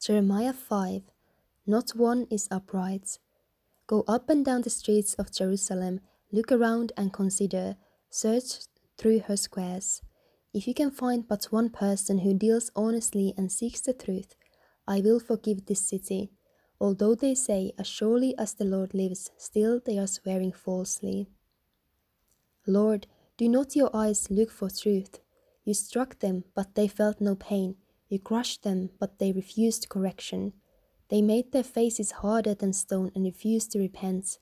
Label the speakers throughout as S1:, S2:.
S1: Jeremiah 5 Not one is upright. Go up and down the streets of Jerusalem, look around and consider, search through her squares. If you can find but one person who deals honestly and seeks the truth, I will forgive this city. Although they say, As surely as the Lord lives, still they are swearing falsely. Lord, do not your eyes look for truth? You struck them, but they felt no pain. You crushed them, but they refused correction. They made their faces harder than stone and refused to repent.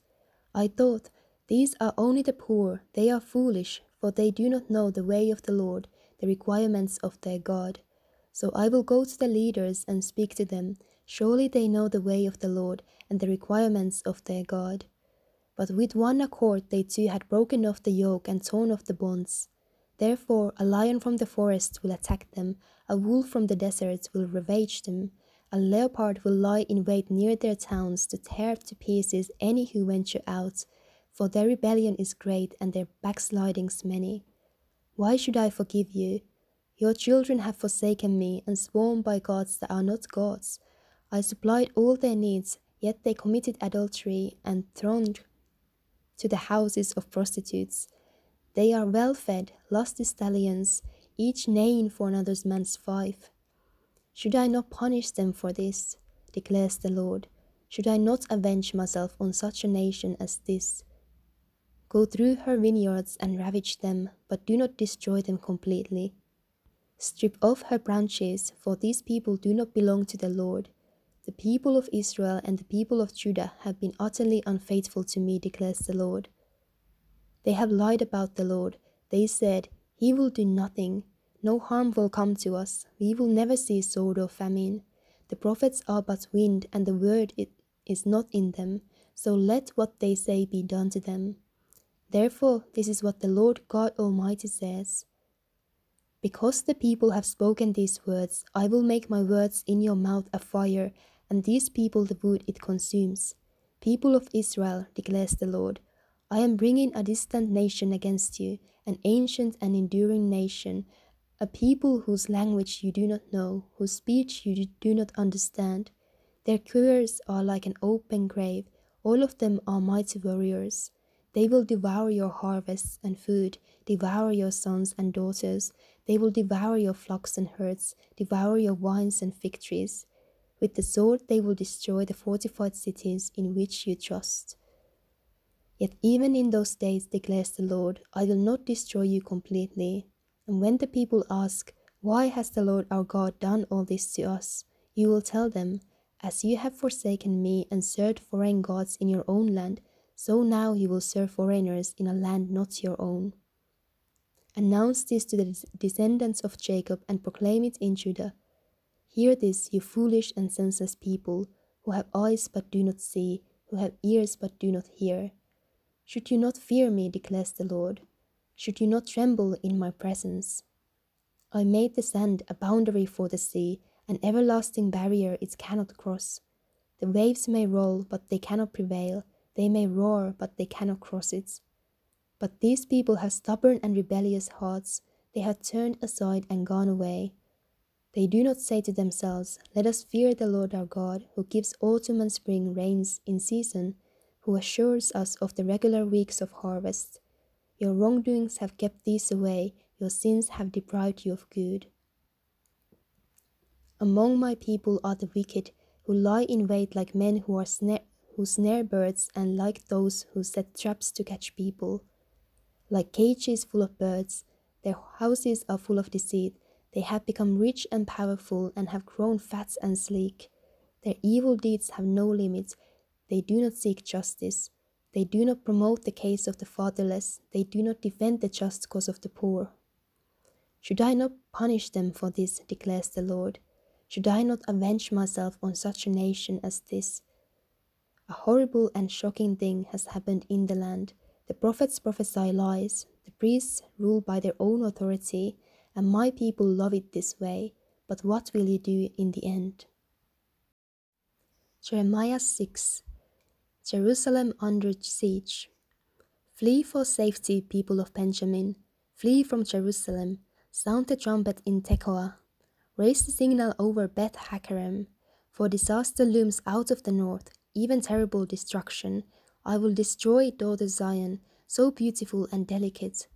S1: I thought, These are only the poor, they are foolish, for they do not know the way of the Lord, the requirements of their God. So I will go to the leaders and speak to them. Surely they know the way of the Lord and the requirements of their God. But with one accord they too had broken off the yoke and torn off the bonds. Therefore a lion from the forest will attack them, a wolf from the deserts will ravage them, a leopard will lie in wait near their towns to tear to pieces any who venture out, for their rebellion is great and their backslidings many. Why should I forgive you? Your children have forsaken me and sworn by gods that are not gods. I supplied all their needs, yet they committed adultery and thronged to the houses of prostitutes. They are well fed, lusty stallions, each neighing for another man's wife. Should I not punish them for this? declares the Lord. Should I not avenge myself on such a nation as this? Go through her vineyards and ravage them, but do not destroy them completely. Strip off her branches, for these people do not belong to the Lord. The people of Israel and the people of Judah have been utterly unfaithful to me, declares the Lord. They have lied about the Lord. They said, He will do nothing. No harm will come to us. We will never see sword or famine. The prophets are but wind, and the word is not in them. So let what they say be done to them. Therefore, this is what the Lord God Almighty says. Because the people have spoken these words, I will make my words in your mouth a fire, and these people the wood it consumes. People of Israel, declares the Lord, I am bringing a distant nation against you, an ancient and enduring nation, a people whose language you do not know, whose speech you do not understand. Their quivers are like an open grave, all of them are mighty warriors. They will devour your harvests and food, devour your sons and daughters, they will devour your flocks and herds, devour your vines and fig trees. With the sword they will destroy the fortified cities in which you trust. Yet even in those days, declares the Lord, I will not destroy you completely. And when the people ask, Why has the Lord our God done all this to us? you will tell them, As you have forsaken me and served foreign gods in your own land, so now you will serve foreigners in a land not your own. Announce this to the descendants of Jacob and proclaim it in Judah. Hear this, you foolish and senseless people, who have eyes but do not see, who have ears but do not hear. Should you not fear me, declares the Lord? Should you not tremble in my presence? I made the sand a boundary for the sea, an everlasting barrier it cannot cross. The waves may roll, but they cannot prevail. They may roar, but they cannot cross it. But these people have stubborn and rebellious hearts. They have turned aside and gone away. They do not say to themselves, Let us fear the Lord our God, who gives autumn and spring rains in season, who assures us of the regular weeks of harvest. Your wrongdoings have kept these away, your sins have deprived you of good. Among my people are the wicked, who lie in wait like men who are snare, who snare birds, and like those who set traps to catch people. Like cages full of birds, their houses are full of deceit. They have become rich and powerful and have grown fat and sleek. Their evil deeds have no limit. They do not seek justice. They do not promote the case of the fatherless. They do not defend the just cause of the poor. Should I not punish them for this, declares the Lord? Should I not avenge myself on such a nation as this? A horrible and shocking thing has happened in the land. The prophets prophesy lies, the priests rule by their own authority, and my people love it this way. But what will you do in the end? Jeremiah 6 Jerusalem under siege. Flee for safety, people of Benjamin. Flee from Jerusalem. Sound the trumpet in Tekoa. Raise the signal over Beth Hakkerem For disaster looms out of the north, even terrible destruction. I will destroy daughter Zion, so beautiful and delicate.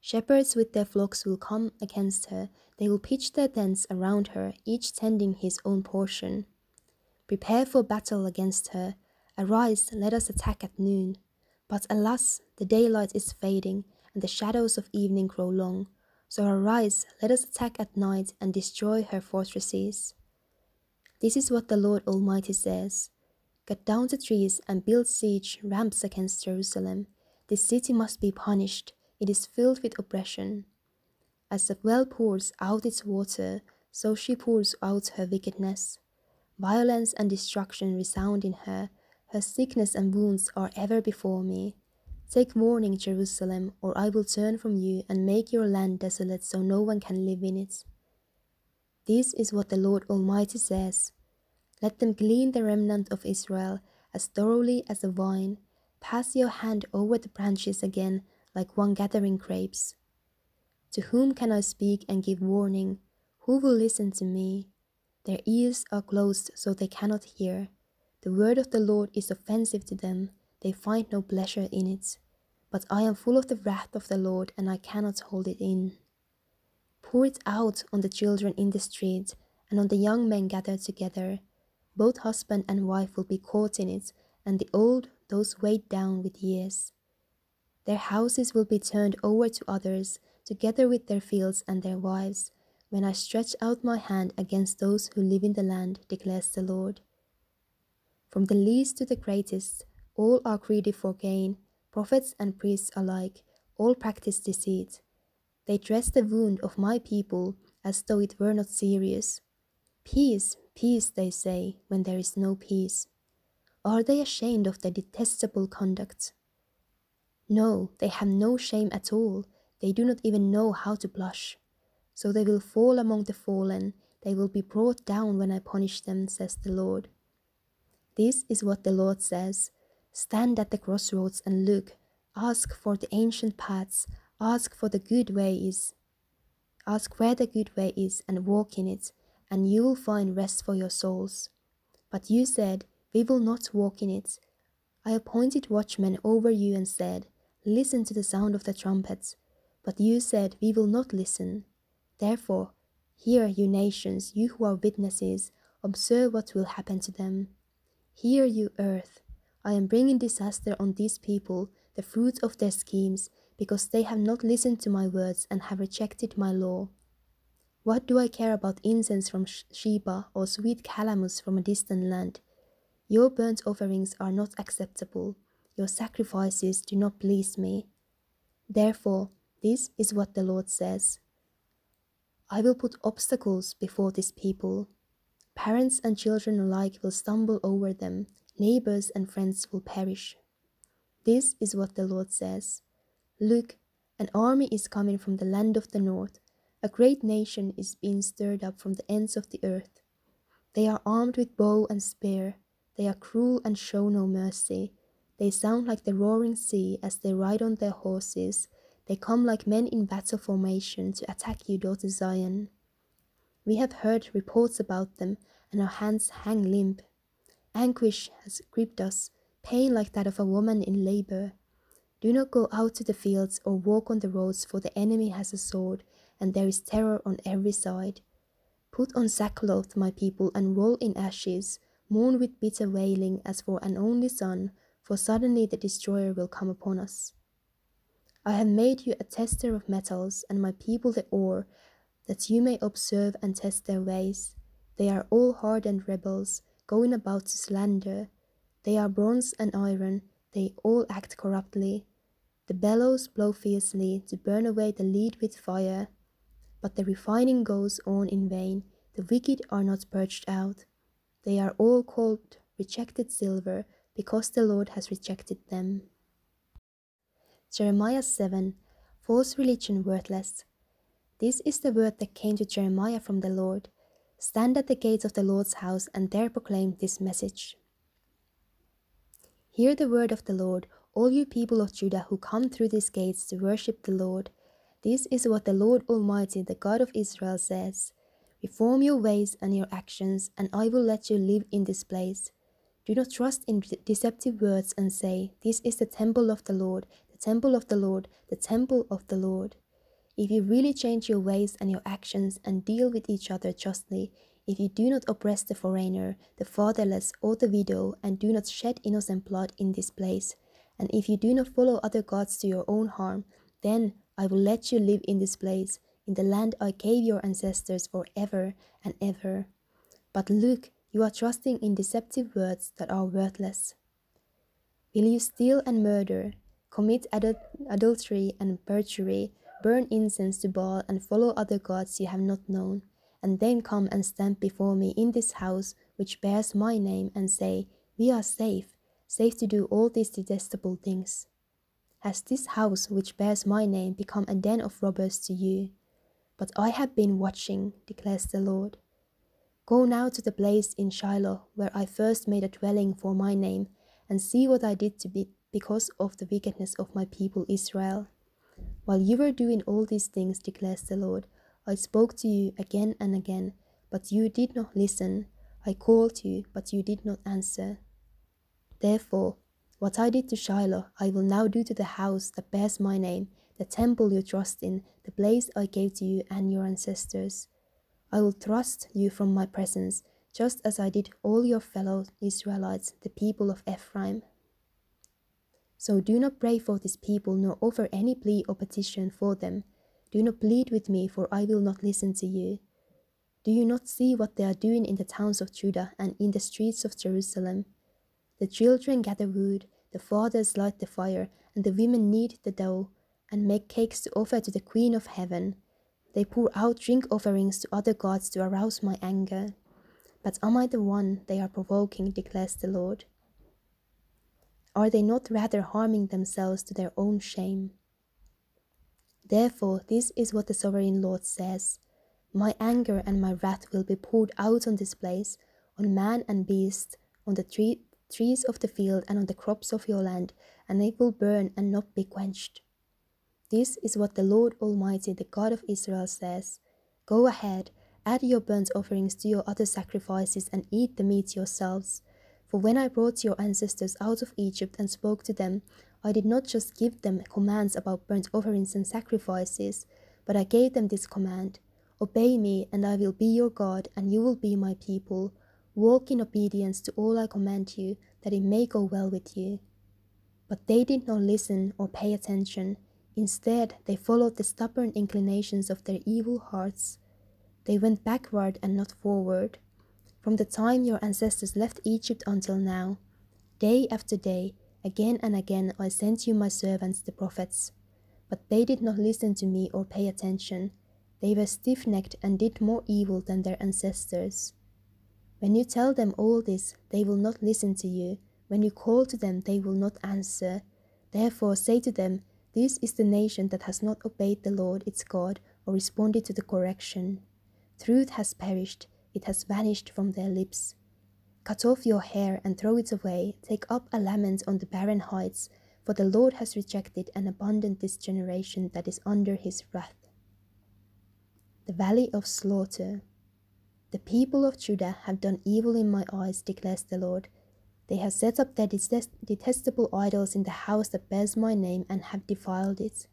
S1: Shepherds with their flocks will come against her. They will pitch their tents around her, each tending his own portion. Prepare for battle against her. Arise, let us attack at noon. But alas, the daylight is fading, and the shadows of evening grow long. So arise, let us attack at night and destroy her fortresses. This is what the Lord Almighty says Cut down the trees and build siege ramps against Jerusalem. This city must be punished, it is filled with oppression. As the well pours out its water, so she pours out her wickedness. Violence and destruction resound in her, her sickness and wounds are ever before me. Take warning, Jerusalem, or I will turn from you and make your land desolate so no one can live in it. This is what the Lord Almighty says. Let them glean the remnant of Israel as thoroughly as a vine. Pass your hand over the branches again, like one gathering grapes. To whom can I speak and give warning? Who will listen to me? Their ears are closed so they cannot hear. The word of the Lord is offensive to them, they find no pleasure in it. But I am full of the wrath of the Lord, and I cannot hold it in. Pour it out on the children in the street, and on the young men gathered together. Both husband and wife will be caught in it, and the old, those weighed down with years. Their houses will be turned over to others, together with their fields and their wives, when I stretch out my hand against those who live in the land, declares the Lord. From the least to the greatest, all are greedy for gain, prophets and priests alike, all practice deceit. They dress the wound of my people as though it were not serious. Peace, peace, they say, when there is no peace. Are they ashamed of their detestable conduct? No, they have no shame at all. They do not even know how to blush. So they will fall among the fallen, they will be brought down when I punish them, says the Lord. This is what the Lord says Stand at the crossroads and look, ask for the ancient paths, ask for the good way is. Ask where the good way is and walk in it, and you will find rest for your souls. But you said, We will not walk in it. I appointed watchmen over you and said, Listen to the sound of the trumpets. But you said, We will not listen. Therefore, hear, you nations, you who are witnesses, observe what will happen to them. Hear, you earth, I am bringing disaster on these people, the fruit of their schemes, because they have not listened to my words and have rejected my law. What do I care about incense from Sheba or sweet calamus from a distant land? Your burnt offerings are not acceptable, your sacrifices do not please me. Therefore, this is what the Lord says I will put obstacles before this people. Parents and children alike will stumble over them, neighbors and friends will perish. This is what the Lord says Look, an army is coming from the land of the north. A great nation is being stirred up from the ends of the earth. They are armed with bow and spear. They are cruel and show no mercy. They sound like the roaring sea as they ride on their horses they come like men in battle formation to attack you, daughter Zion. We have heard reports about them, and our hands hang limp. Anguish has gripped us, pain like that of a woman in labor. Do not go out to the fields or walk on the roads, for the enemy has a sword, and there is terror on every side. Put on sackcloth, my people, and roll in ashes. Mourn with bitter wailing as for an only son, for suddenly the destroyer will come upon us. I have made you a tester of metals, and my people the ore, that you may observe and test their ways. They are all hardened rebels, going about to slander. They are bronze and iron, they all act corruptly. The bellows blow fiercely to burn away the lead with fire. But the refining goes on in vain, the wicked are not purged out. They are all called rejected silver, because the Lord has rejected them. Jeremiah 7 False religion worthless. This is the word that came to Jeremiah from the Lord. Stand at the gates of the Lord's house and there proclaim this message. Hear the word of the Lord, all you people of Judah who come through these gates to worship the Lord. This is what the Lord Almighty, the God of Israel, says Reform your ways and your actions, and I will let you live in this place. Do not trust in deceptive words and say, This is the temple of the Lord, the temple of the Lord, the temple of the Lord. If you really change your ways and your actions and deal with each other justly, if you do not oppress the foreigner, the fatherless, or the widow, and do not shed innocent blood in this place, and if you do not follow other gods to your own harm, then I will let you live in this place, in the land I gave your ancestors for ever and ever. But look, you are trusting in deceptive words that are worthless. Will you steal and murder, commit adul adultery and perjury, burn incense to Baal, and follow other gods you have not known, and then come and stand before me in this house which bears my name, and say, We are safe, safe to do all these detestable things? Has this house which bears my name become a den of robbers to you? But I have been watching, declares the Lord. Go now to the place in Shiloh where I first made a dwelling for my name, and see what I did to be because of the wickedness of my people Israel. While you were doing all these things, declares the Lord, I spoke to you again and again, but you did not listen. I called you, but you did not answer. Therefore, what I did to Shiloh, I will now do to the house that bears my name, the temple you trust in, the place I gave to you and your ancestors. I will thrust you from my presence, just as I did all your fellow Israelites, the people of Ephraim. So do not pray for this people, nor offer any plea or petition for them. Do not plead with me, for I will not listen to you. Do you not see what they are doing in the towns of Judah and in the streets of Jerusalem? The children gather wood, the fathers light the fire, and the women knead the dough, and make cakes to offer to the Queen of Heaven. They pour out drink offerings to other gods to arouse my anger. But am I the one they are provoking, declares the Lord? Are they not rather harming themselves to their own shame? Therefore, this is what the sovereign Lord says My anger and my wrath will be poured out on this place, on man and beast, on the tree, trees of the field, and on the crops of your land, and they will burn and not be quenched. This is what the Lord Almighty, the God of Israel, says Go ahead, add your burnt offerings to your other sacrifices, and eat the meat yourselves. For when I brought your ancestors out of Egypt and spoke to them, I did not just give them commands about burnt offerings and sacrifices, but I gave them this command Obey me, and I will be your God, and you will be my people. Walk in obedience to all I command you, that it may go well with you. But they did not listen or pay attention. Instead, they followed the stubborn inclinations of their evil hearts. They went backward and not forward. From the time your ancestors left Egypt until now, day after day, again and again I sent you my servants the prophets. But they did not listen to me or pay attention. They were stiff necked and did more evil than their ancestors. When you tell them all this, they will not listen to you. When you call to them, they will not answer. Therefore, say to them, this is the nation that has not obeyed the Lord its God or responded to the correction. Truth has perished, it has vanished from their lips. Cut off your hair and throw it away, take up a lament on the barren heights, for the Lord has rejected and abandoned this generation that is under his wrath. The Valley of Slaughter The people of Judah have done evil in my eyes, declares the Lord. They have set up their detestable idols in the house that bears my name and have defiled it.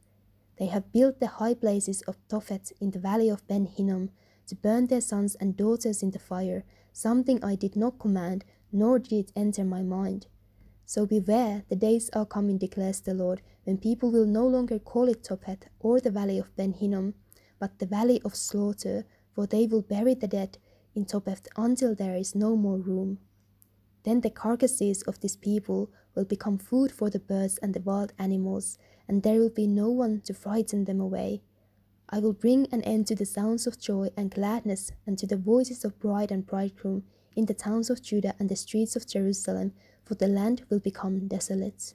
S1: They have built the high places of Tophet in the valley of Ben Hinnom to burn their sons and daughters in the fire, something I did not command, nor did it enter my mind. So beware, the days are coming, declares the Lord, when people will no longer call it Tophet or the valley of Ben Hinnom, but the valley of slaughter, for they will bury the dead in Tophet until there is no more room. Then the carcasses of this people will become food for the birds and the wild animals, and there will be no one to frighten them away. I will bring an end to the sounds of joy and gladness, and to the voices of bride and bridegroom in the towns of Judah and the streets of Jerusalem, for the land will become desolate.